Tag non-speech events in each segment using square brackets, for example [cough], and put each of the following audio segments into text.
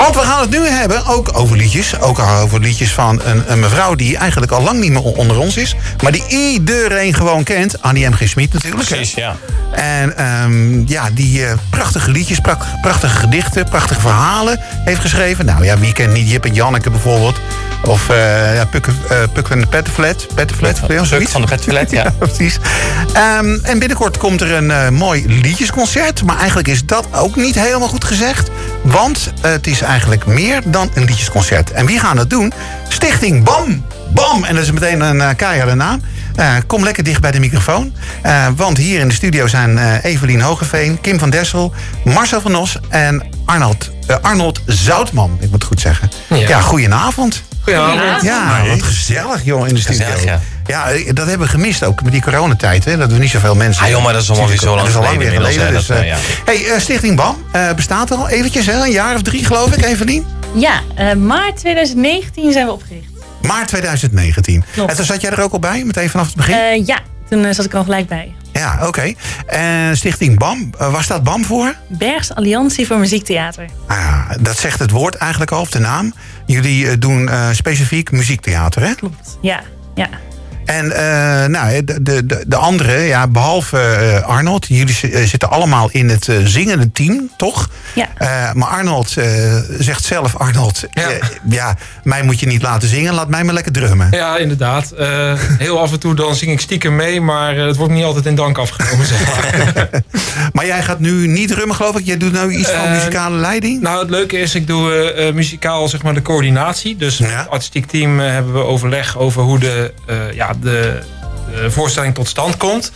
Want we gaan het nu hebben, ook over liedjes. Ook over liedjes van een, een mevrouw die eigenlijk al lang niet meer onder ons is. Maar die iedereen gewoon kent. Annie M. G. Smit natuurlijk. Precies, ja. En ehm, ja, die eh, prachtige liedjes, pra- prachtige gedichten, prachtige verhalen heeft geschreven. Nou ja, wie kent niet Jip en Janneke bijvoorbeeld? Of eh ja, Puk, eh, Puk van de Pettenflat. Pettenflat, ja, Puk van de Pettenflat, [laughs] ja. precies. Ehm, en binnenkort komt er een mooi liedjesconcert. Maar eigenlijk is dat ook niet helemaal goed gezegd. Want het is eigenlijk meer dan een liedjesconcert. En wie gaan dat doen? Stichting BAM. BAM. En dat is meteen een uh, keiharde naam. Eh, kom lekker dicht bij de microfoon. Eh, want hier in de studio zijn Evelien Hogeveen, Kim van Dessel, Marcel van Os en Arnold, eh, Arnold Zoutman. Ik moet het goed zeggen. Ja, Ja. goedenavond. Goedenavond. Ja, wat gezellig joh in de studio. Gezellig, ja. Ja, eh, dat hebben we gemist ook met die coronatijd. Hè, dat we niet zoveel mensen... Ah, joh, maar dat is allemaal weer zo lang Dat is al lang weer geleden geleden. Dus, dat, hey, eh, Stichting BAM eh, bestaat er al eventjes, hè? een jaar of drie geloof ik, Evelien? Ja, eh, maart 2019 zijn we opgericht. Maart 2019. Klopt. En toen zat jij er ook al bij, meteen vanaf het begin? Eh, ja, toen zat ik al gelijk bij. Ja, oké. En Stichting BAM, eh, waar staat BAM voor? Bergs Alliantie voor Muziektheater. Ah, dat zegt het woord eigenlijk al, of de naam. Jullie eh, doen eh, specifiek muziektheater, hè? Klopt. Ja, ja. En eh, nou, de, de, de, de andere, ja, behalve eh, Arnold, jullie eh, zitten allemaal in het zingende team, toch? Ja. Eh, maar Arnold eh, zegt zelf, Arnold, Ja. ja, mij moet je niet laten zingen, laat mij maar lekker drummen. Ja, inderdaad. Eh, heel af en toe dan zing ik stiekem mee, maar het wordt niet altijd in dank afgenomen. Zeg maar. [laughs] Maar jij gaat nu niet drummen, geloof ik? Jij doet nu iets van muzikale leiding? nou, het leuke is, ik doe muzikaal zeg maar de coördinatie. Dus Ja. het artistiek team hebben we overleg over hoe de, eh, ja, de, de voorstelling tot stand komt.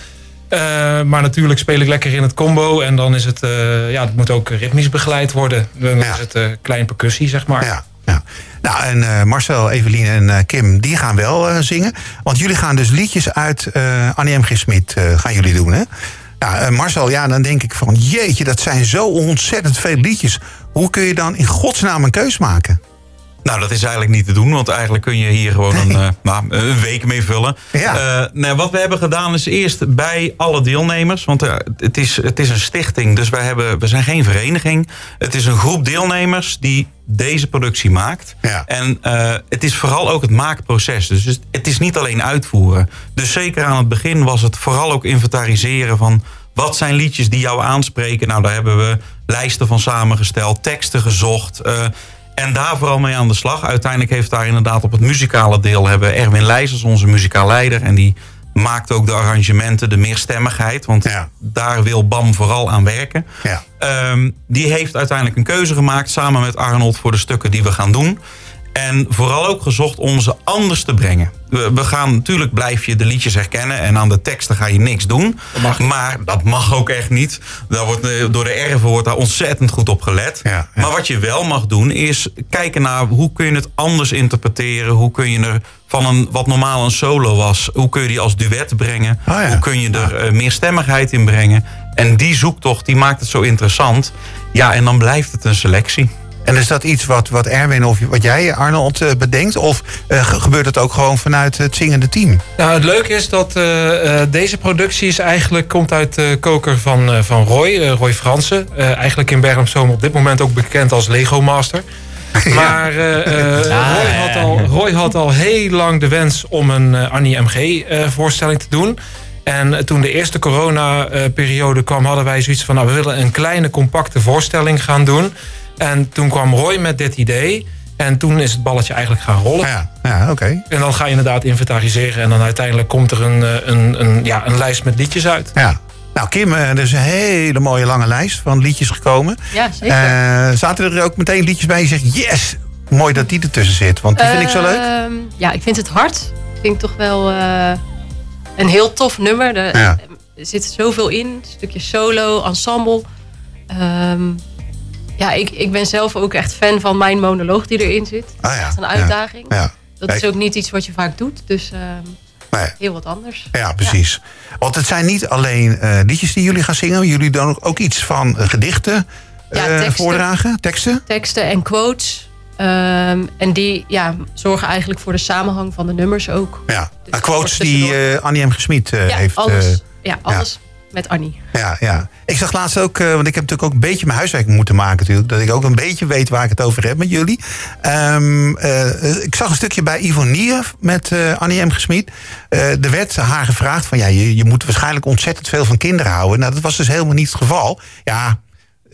Eh, maar natuurlijk speel ik lekker in het combo. En dan is het, eh, ja, het moet ook ritmisch begeleid worden. Dan Ja. is het eh klein percussie, zeg maar. Ja, ja. Nou, en eh, Marcel, Evelien en eh, Kim, die gaan wel eh, zingen. Want jullie gaan dus liedjes uit eh Annie M. G. Smit eh, gaan jullie doen, hè? Nou, eh, Marcel, ja, dan denk ik van... jeetje, dat zijn zo ontzettend veel liedjes. Hoe kun je dan in godsnaam een keus maken? Nou, dat is eigenlijk niet te doen, want eigenlijk kun je hier gewoon een, eh, nou, een week mee vullen. Ja. Eh, nee, wat we hebben gedaan is eerst bij alle deelnemers, want eh, het, is, het is een stichting, dus wij hebben, we zijn geen vereniging. Het is een groep deelnemers die deze productie maakt. Ja. En het is vooral ook het maakproces. Dus het- is niet alleen uitvoeren. Dus zeker aan het begin was het vooral ook inventariseren van wat zijn liedjes die jou aanspreken. Nou, daar hebben we lijsten van samengesteld, teksten gezocht. eh, en daar vooral mee aan de slag. Uiteindelijk heeft daar inderdaad op het muzikale deel hebben Erwin Leijzers, onze muzikaal leider. En die maakt ook de arrangementen, de meerstemmigheid. Want Ja. daar wil BAM vooral aan werken. Ja. Ehm, die heeft uiteindelijk een keuze gemaakt samen met Arnold voor de stukken die we gaan doen. En vooral ook gezocht om ze anders te brengen. We, we gaan natuurlijk blijf je de liedjes herkennen en aan de teksten ga je niks doen. Maar dat mag ook echt niet. Daar wordt, eh, door de erven wordt daar ontzettend goed op gelet. Ja, ja. Maar wat je wel mag doen is kijken naar hoe kun je het anders interpreteren. Hoe kun je er van een wat normaal een solo was, hoe kun je die als duet brengen? Oh ja. Hoe kun je er eh, meer stemmigheid in brengen? En die zoektocht die maakt het zo interessant. Ja, en dan blijft het een selectie. En is dat iets wat, wat Erwin of wat jij, Arnold, eh, bedenkt? Of eh, ge- gebeurt het ook gewoon vanuit het zingende team? Nou, het leuke is dat eh, eh, deze productie is eigenlijk, komt uit de koker van, eh, van Roy, Roy Fransen. Eh, eigenlijk in Bergen-op-Zoom op dit moment ook bekend als Lego Master. [laughs] Maar eh, eh, Roy, had al, Roy had al heel lang de wens om een eh, Annie MG-voorstelling te doen. En toen de eerste corona-periode kwam, hadden wij zoiets van... nou, we willen een kleine, compacte voorstelling gaan doen. En toen kwam Roy met dit idee. En toen is het balletje eigenlijk gaan rollen. Ja, ja oké. En dan ga je inderdaad inventariseren. En dan uiteindelijk komt er een, eh, een, een, ja, een lijst met liedjes uit. Ja. Nou, Kim, eh, er is een hele mooie lange lijst van liedjes gekomen. Ja, zeker. Eh, zaten er ook meteen liedjes bij je zegt... yes, mooi dat die ertussen zit. Want die vind ik zo leuk. Ehm, ja, ik vind het hard. Ik vind toch wel eh, een heel tof nummer. Er, Ja. er zit zoveel in. Een stukje solo, ensemble. Ehm, ja, ik, ik ben zelf ook echt fan van mijn monoloog die erin zit. Dat Ah, is ja. echt een uitdaging. Ja, Dat is ook niet iets wat je vaak doet. Dus ehm, nee. heel wat anders. ja precies. Want het zijn niet alleen eh, liedjes die jullie gaan zingen. Jullie doen ook iets van eh, gedichten eh, teksten. voordragen, teksten. Teksten en quotes. Ehm, en die ja, zorgen eigenlijk voor de samenhang van de nummers ook. Ja, Dus quotes die Annie M. Gesmied heeft. alles. ja, alles. Met Annie. Ja, ja. Ik zag laatst ook, eh, want ik heb natuurlijk ook een beetje mijn huiswerk moeten maken natuurlijk. Dat ik ook een beetje weet waar ik het over heb met jullie. Ehm, eh, ik zag een stukje bij Ivonie met eh, Annie M. Gesmied. er werd haar gevraagd van ja, je, je moet waarschijnlijk ontzettend veel van kinderen houden. Nou, dat was dus helemaal niet het geval. Ja,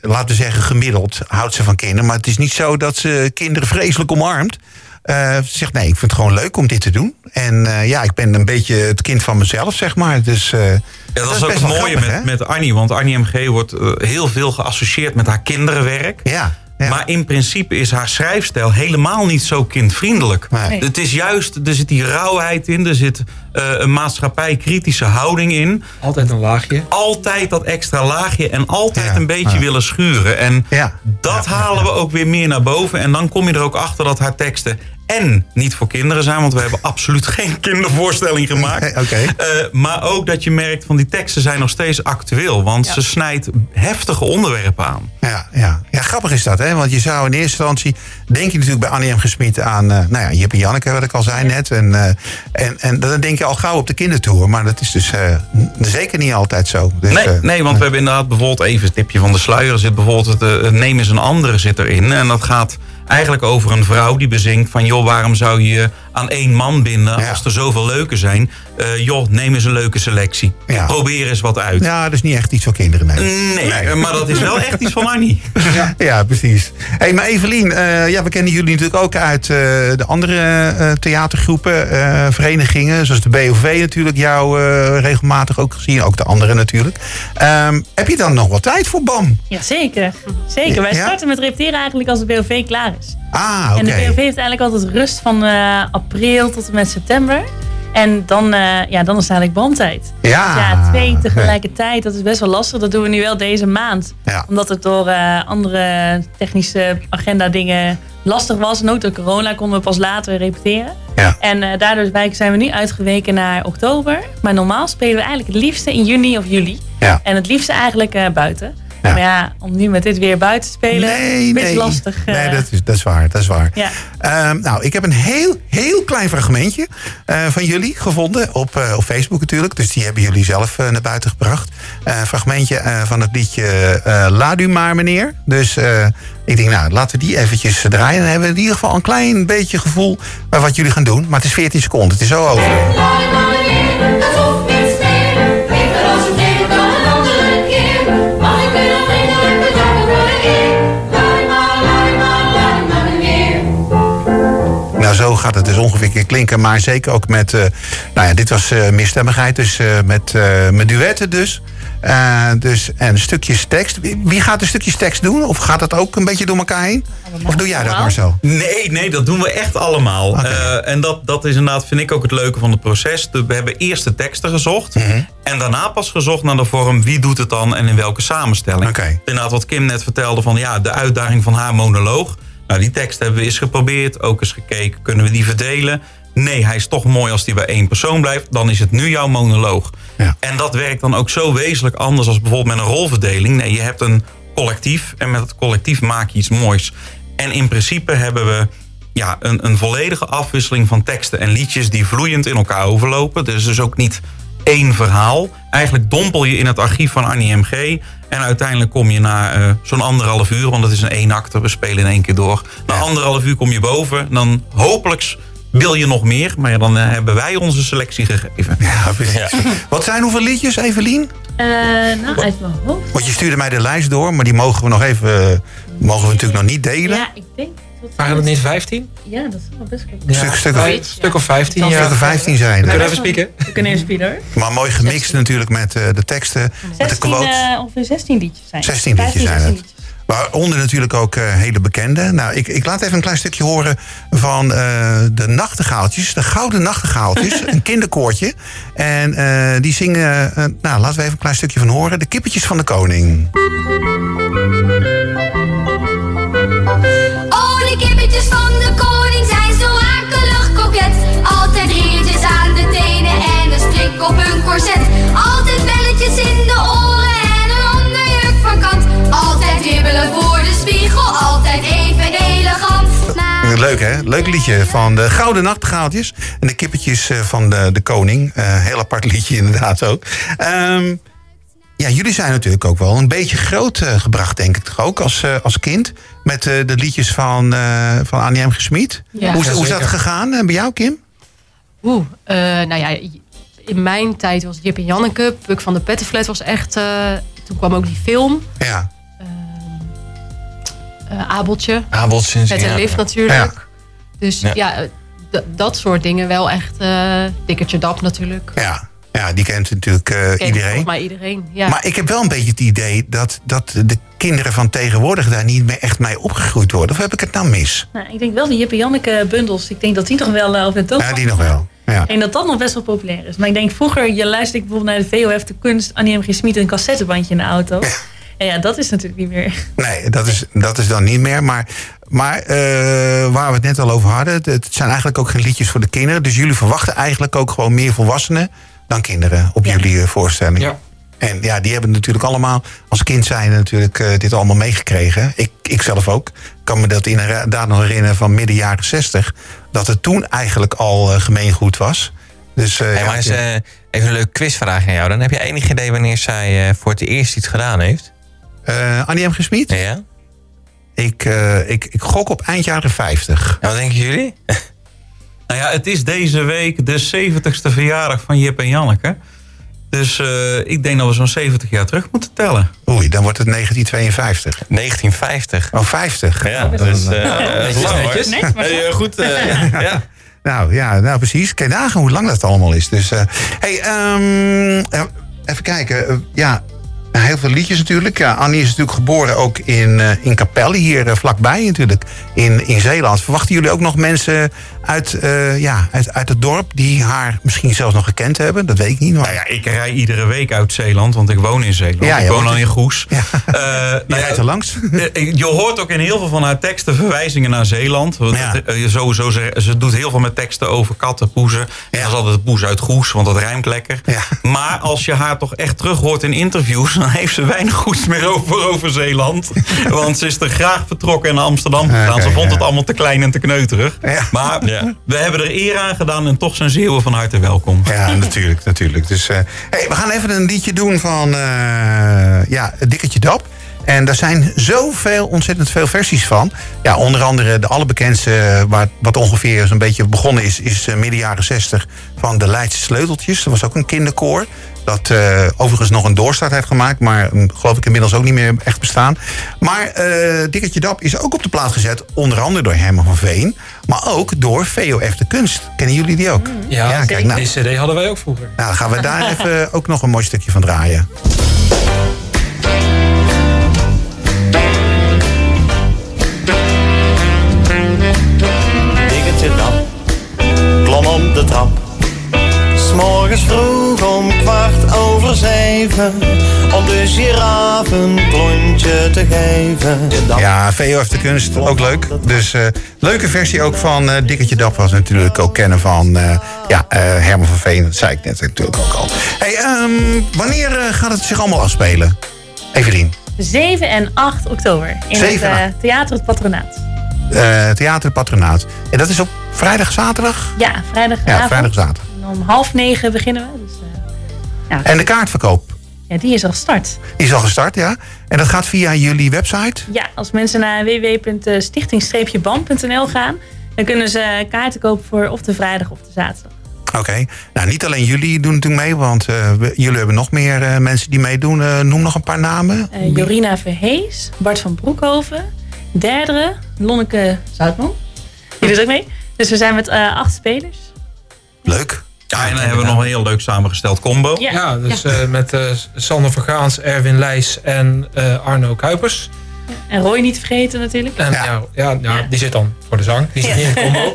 laten we zeggen gemiddeld houdt ze van kinderen. Maar het is niet zo dat ze kinderen vreselijk omarmt. Eh, ze zegt nee, ik vind het gewoon leuk om dit te doen. En eh, ja, ik ben een beetje het kind van mezelf, zeg maar. Dus, eh, Ja, dat, is ook best het mooie grappig, met, hè? met Annie. Want Annie MG wordt heel veel geassocieerd met haar kinderenwerk. Ja, ja. Maar in principe is haar schrijfstijl helemaal niet zo kindvriendelijk. Nee. Het is juist, er zit die rauwheid in. Er zit eh, een maatschappijkritische houding in. Altijd een laagje. Altijd dat extra laagje en altijd Ja, een beetje ja. willen schuren. En Ja. dat Ja, halen we ook weer meer naar boven. En dan kom je er ook achter dat haar teksten en niet voor kinderen zijn. Want we hebben absoluut [laughs] geen kindervoorstelling gemaakt. Oké. Eh, maar ook dat je merkt van die teksten zijn nog steeds actueel. Want Ja. ze snijdt heftige onderwerpen aan. Ja, ja. ja, grappig is dat, hè? Want je zou in eerste instantie, denk je natuurlijk bij Annie M. Gesmied aan, eh, nou ja, Jip en Janneke, wat ik al zei net. En, eh, en, en dan denk je al gauw op de kindertour. Maar dat is dus eh, zeker niet altijd zo. Dus, Nee, nee, want we hebben inderdaad bijvoorbeeld even het tipje van de sluier. Er zit bijvoorbeeld het Neem eens een andere zit erin. En dat gaat eigenlijk over een vrouw die bezinkt van... joh, waarom zou je aan één man binden Ja. als er zoveel leuke zijn? Eh, joh, neem eens een leuke selectie. Ja. Probeer eens wat uit. ja, dat is niet echt iets voor kinderen, nee. Nee, eh, maar dat is wel echt iets van Annie. [laughs] Ja, precies. Hey, maar Evelien, eh, ja, we kennen jullie natuurlijk ook uit eh, de andere eh, theatergroepen, eh, verenigingen, zoals de BOV natuurlijk, jou eh, regelmatig ook gezien, ook de andere natuurlijk. Ehm, heb je dan nog wat tijd voor BAM? Ja, zeker. Zeker. Wij Ja? starten met repeteren eigenlijk als de BOV klaar is. Ah, oké. En de BOV heeft eigenlijk altijd rust van eh, april tot en met september. En dan, eh, ja, dan is het eigenlijk bandtijd. Ja. Dus ja, twee tegelijkertijd, dat is best wel lastig. Dat doen we nu wel deze maand. Ja. Omdat het door eh, andere technische agenda dingen lastig was. En ook door corona konden we pas later repeteren. Ja. En daardoor zijn we nu uitgeweken naar oktober. Maar normaal spelen we eigenlijk het liefste in juni of juli. Ja. En het liefste eigenlijk buiten. Ja. Maar ja, om nu met dit weer buiten te spelen, Nee, best nee. lastig. eh, Nee, dat is, dat is waar, dat is waar. Ja. Ehm, nou, ik heb een heel, heel klein fragmentje eh, van jullie gevonden. Op, eh, op Facebook natuurlijk. Dus die hebben jullie zelf eh, naar buiten gebracht. Eh, een fragmentje eh, van het liedje eh Laat u maar, meneer. Dus eh, ik denk, nou, laten we die eventjes draaien. Dan hebben we in ieder geval een klein beetje gevoel bij wat jullie gaan doen. Maar het is 14 seconden. Het is zo over. Gaat het dus ongeveer klinken. Maar zeker ook met... eh, nou ja, dit was eh meerstemmigheid. Dus eh, met, eh, met duetten dus. Dus. En stukjes tekst. Wie gaat de stukjes tekst doen? Of gaat dat ook een beetje door elkaar heen? Of doe jij dat maar zo? Nee, nee, dat doen we echt allemaal. Eh, en dat, dat is inderdaad, vind ik ook het leuke van het proces. We hebben eerst de teksten gezocht. Mhm. En daarna pas gezocht naar de vorm. Wie doet het dan en in welke samenstelling. Inderdaad, wat Kim net vertelde van ja, de uitdaging van haar monoloog. Nou, die tekst hebben we eens geprobeerd. Ook eens gekeken, kunnen we die verdelen? Nee, hij is toch mooi als die bij één persoon blijft. Dan is het nu jouw monoloog. Ja. En dat werkt dan ook zo wezenlijk anders als bijvoorbeeld met een rolverdeling. Nee, je hebt een collectief en met het collectief maak je iets moois. En in principe hebben we ja, een, een volledige afwisseling van teksten en liedjes die vloeiend in elkaar overlopen. Dus dus ook niet één verhaal. Eigenlijk dompel je in het archief van Annie MG. En uiteindelijk kom je na eh, zo'n anderhalf uur, want het is een één acte, we spelen in één keer door. Na anderhalf uur kom je boven. Dan hopelijk wil je nog meer, maar ja, dan eh, hebben wij onze selectie gegeven. Ja, precies. Wat zijn hoeveel liedjes, Evelien? Eh, nou, uit mijn hoofd. Want je stuurde mij de lijst door, maar die mogen we nog even. mogen we natuurlijk nog niet delen. Ja, ik denk... dat- Waren het niet 15? Ja, dat is wel best goed. Een stuk, stuk, of, Een stuk of 15, Ja. stuk of 15 zijn We er. kunnen even spieken. We kunnen even spieden hoor. Maar mooi gemixt natuurlijk met eh, de teksten, met de 16, quotes. eh, ongeveer 16 liedjes zijn. 16 liedjes 15, zijn 16 het. liedjes. Waaronder natuurlijk ook eh, hele bekende. Nou, ik, ik laat even een klein stukje horen van eh, de nachtegaaltjes. De Gouden Nachtegaaltjes. [laughs] een kinderkoortje. En eh, die zingen... eh, nou, laten we even een klein stukje van horen. De kippetjes van de koning. Een op hun korset. Altijd belletjes in de oren en een onderjurk van kant. Altijd wibbelen voor de spiegel, altijd even elegant. Leuk hè? Leuk liedje van de Gouden Nachtegaaltjes. En de kippetjes eh, van de, de koning. Eh, heel apart liedje [laughs] inderdaad ook. Ehm, ja, jullie zijn natuurlijk ook wel een beetje groot eh, gebracht, denk ik toch ook, als, eh, als kind. Met eh, de liedjes van, eh van Annie M. Gesmied. Ja. hoe, is- Ja, hoe is dat gegaan bij jou, Kim? Oeh, eh, nou ja, in mijn tijd was Jip en Janneke. Puk van de Pettenflat was echt... eh, toen kwam ook die film. Ja. eh, Abeltje. Abel sinds Met een ja. lift natuurlijk. Dus Ja. dat soort dingen wel echt. eh dikkertje dap natuurlijk. Ja. ja, die kent natuurlijk eh, Kent iedereen. mij iedereen. Ja. Maar ik heb wel een beetje het idee dat, dat de kinderen van tegenwoordig daar niet meer echt mee opgegroeid worden. Of heb ik het nou mis? Nou, ik denk wel die Jip en Janneke bundels. Ik denk dat die toch wel over de toon Ja, die nog wel. Ja. Ik denk dat dat nog best wel populair is. Maar ik denk vroeger, je luisterde bijvoorbeeld naar de VOF de kunst, Annie M. G. Smit een cassettebandje in de auto. En ja, dat is natuurlijk niet meer. Nee, dat is, dat is dan niet meer. Maar, maar eh, waar we het net al over hadden, het, zijn eigenlijk ook geen liedjes voor de kinderen. Dus jullie verwachten eigenlijk ook gewoon meer volwassenen dan kinderen op Ja. jullie eh, voorstelling. Ja. En ja, die hebben natuurlijk allemaal als kind zijn natuurlijk eh, dit allemaal meegekregen. Ik, ik zelf ook. Ik kan me dat inderdaad nog herinneren van midden jaren zestig. Dat het toen eigenlijk al eh, gemeengoed was. Dus, eh, Hey, ja, maar eens, eh, even een leuke quizvraag aan jou. Dan heb je enig idee wanneer zij eh, voor het eerst iets gedaan heeft? Eh, Annie M. Gesmied? Ja? Ik, eh, ik, ik gok op eind jaren 50. En wat denken jullie? [laughs] Nou ja, het is deze week de 70ste verjaardag van Jip en Janneke. Dus eh, ik denk dat we zo'n 70 jaar terug moeten tellen. Oei, dan wordt het 1952. 1950. Oh, 50. Ja, dus [laughs] uh, netjes, lang hoor. netjes. Nee, maar Hey, eh, goed, eh, [laughs] ja. Nou ja, nou precies. Kijk nagaan hoe lang dat allemaal is. Dus, eh, hey, ehm, eh, even kijken. Eh, ja, heel veel liedjes natuurlijk. Ja, Annie is natuurlijk geboren ook in, eh, in Capelle, hier eh, vlakbij natuurlijk, in, in Zeeland. Verwachten jullie ook nog mensen uit, eh, ja, uit, uit het dorp die haar misschien zelfs nog gekend hebben? Dat weet ik niet. Maar... Nou ja, ik rij iedere week uit Zeeland, want ik woon in Zeeland. Ja, ik woon al in Goes. Ja. [laughs] Nou Je ja, rijdt er langs. Je hoort ook in heel veel van haar teksten verwijzingen naar Zeeland. Want Ja. het, sowieso, ze, ze doet heel veel met teksten over katten, poezen. En dat is altijd poes uit Goes, want dat rijmt lekker. Maar als je haar toch echt terug hoort in interviews... dan heeft ze weinig goeds meer over, over Zeeland. [laughs] Want ze is er graag vertrokken en naar Amsterdam gegaan. Oké, ze vond ja. het allemaal te klein en te kneuterig. Ja. Maar Ja. we hebben er eer aan gedaan en toch zijn Zeeuwen van harte welkom. Ja, [laughs] natuurlijk, natuurlijk. Dus eh, hey, we gaan even een liedje doen van eh ja, Dikketje Dap. En daar zijn zoveel, ontzettend veel versies van. Ja, onder andere de allerbekendste, eh, waar, wat ongeveer zo'n beetje begonnen is... is eh, midden jaren 60 van de Leidse Sleuteltjes. Dat was ook een kinderkoor. Dat eh, overigens nog een doorstart heeft gemaakt... maar mm, geloof ik inmiddels ook niet meer echt bestaan. Maar eh Dikketje Dap is ook op de plaat gezet... onder andere door Herman van Veen... maar ook door VOF de Kunst. Kennen jullie die ook? Ja, kijk, nou, die cd hadden wij ook vroeger. nou, dan gaan we daar [laughs] even ook nog een mooi stukje van draaien. Trap. S'morgens vroeg om kwart over zeven, om de een klontje te geven. Ja, VOF de Kunst, ook leuk. Dus eh, leuke versie ook van eh Dikketje Dap was natuurlijk ook kennen van eh, ja, eh, Herman van Veen. Dat zei ik net natuurlijk ook al. Hey, ehm, wanneer eh, gaat het zich allemaal afspelen? Evelien, 7 en 8 oktober in 7 en het Theater Het Patronaat. eh Theater Patronaat. En dat is op vrijdag, zaterdag? Ja, vrijdagavond. Ja, vrijdag, zaterdag. En om half negen beginnen we. Dus, eh, ja, En de kaartverkoop ja, die is al gestart. die is al gestart, ja? En dat gaat via jullie website? Ja, als mensen naar www.stichting-bam.nl gaan, dan kunnen ze kaarten kopen voor of de vrijdag of de zaterdag. Oké. Nou, niet alleen jullie doen natuurlijk mee, want eh, we- jullie hebben nog meer eh, mensen die meedoen. Noem nog een paar namen. Jorina Verhees, Bart van Broekhoven, Derdere, Lonneke Zoutman. Die doet ook mee. Dus we zijn met eh, acht spelers. Leuk. Ja, en dan hebben we nog een heel leuk samengesteld combo. Ja. Ja, dus eh, met eh, Sander Vergaans, Erwin Leijs en eh, Arno Kuipers. En Roy niet vergeten natuurlijk. En Ja. ja. Ja, ja, die zit dan voor de zang. Die zit niet in de combo.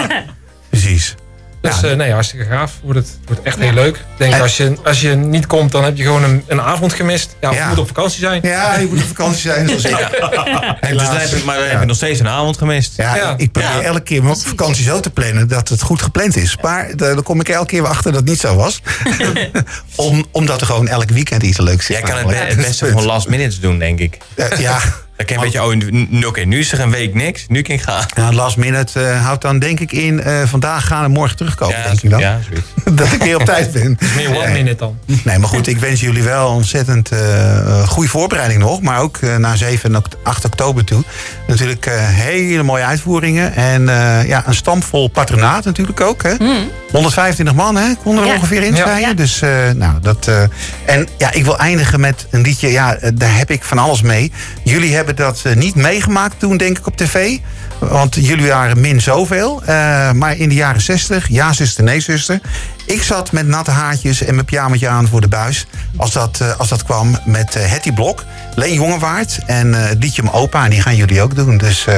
[laughs] Precies. Dus Ja. eh, nee, hartstikke gaaf. Wordt het wordt echt heel leuk. Ik denk En- als je, als je niet komt, dan heb je gewoon een, een avond gemist. Ja, je moet op vakantie zijn. Ja, je moet op vakantie zijn. Zoals ik. [laughs] Dus Helaas. dan heb je, maar dan heb je nog steeds een avond gemist. Ja, Ja. ik probeer Ja. elke keer mijn vakantie zo te plannen dat het goed gepland is. Maar eh, dan kom ik elke keer weer achter dat het niet zo was. [laughs] Om, omdat er gewoon elk weekend iets leuks is. Jij kan het, het beste [laughs] van last minutes doen, denk ik. Eh, ja, Dan kan je een beetje, oh, nu- oké, nu is er een week niks. Nu kan ik gaan. Ja, last minute eh, houdt dan denk ik in eh, vandaag gaan en morgen terugkomen, Ja, denk ik dan. ja, zoiets. [laughs] dat ik weer op tijd ben. [laughs] Meer one minute dan. Nee, maar goed, ik wens jullie wel ontzettend eh goede voorbereiding nog. Maar ook naar 7 en ok- 8 oktober toe. Natuurlijk eh, hele mooie uitvoeringen. En eh, ja, een stampvol patronaat natuurlijk ook. Hè? 125 man hè, konden er Ja. ongeveer in. Ja. Dus eh, nou, dat... en ja, ik wil eindigen met een liedje. Ja, daar heb ik van alles mee. Jullie hebben dat niet meegemaakt toen, denk ik, op tv. Want jullie waren min zoveel. Maar in de jaren 60, ja zuster, nee zuster. Ik zat met natte haartjes en mijn pyjamaatje aan voor de buis. Als dat, eh, als dat kwam met eh Hetty Blok, Leen Jongewaard en eh, het liedje Mijn Opa. En die gaan jullie ook doen. Dus eh,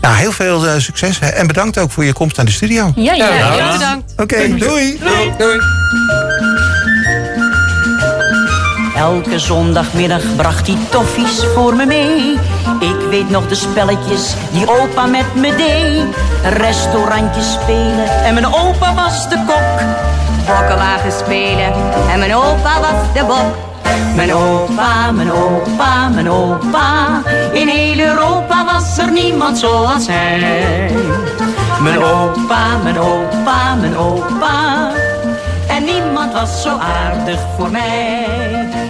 nou, heel veel eh, succes. hè. En bedankt ook voor je komst naar de studio. Ja, ja. Ja, Heel bedankt. Oké, doei. Doei. Elke zondagmiddag bracht hij toffies voor me mee. Ik weet nog de spelletjes die opa met me deed. Restaurantjes spelen en mijn opa was de kok. Bokkenwagen spelen en mijn opa was de bok. Mijn opa, mijn opa, mijn opa. In heel Europa was er niemand zoals hij. Mijn opa, mijn opa, mijn opa. En niemand was zo aardig voor mij.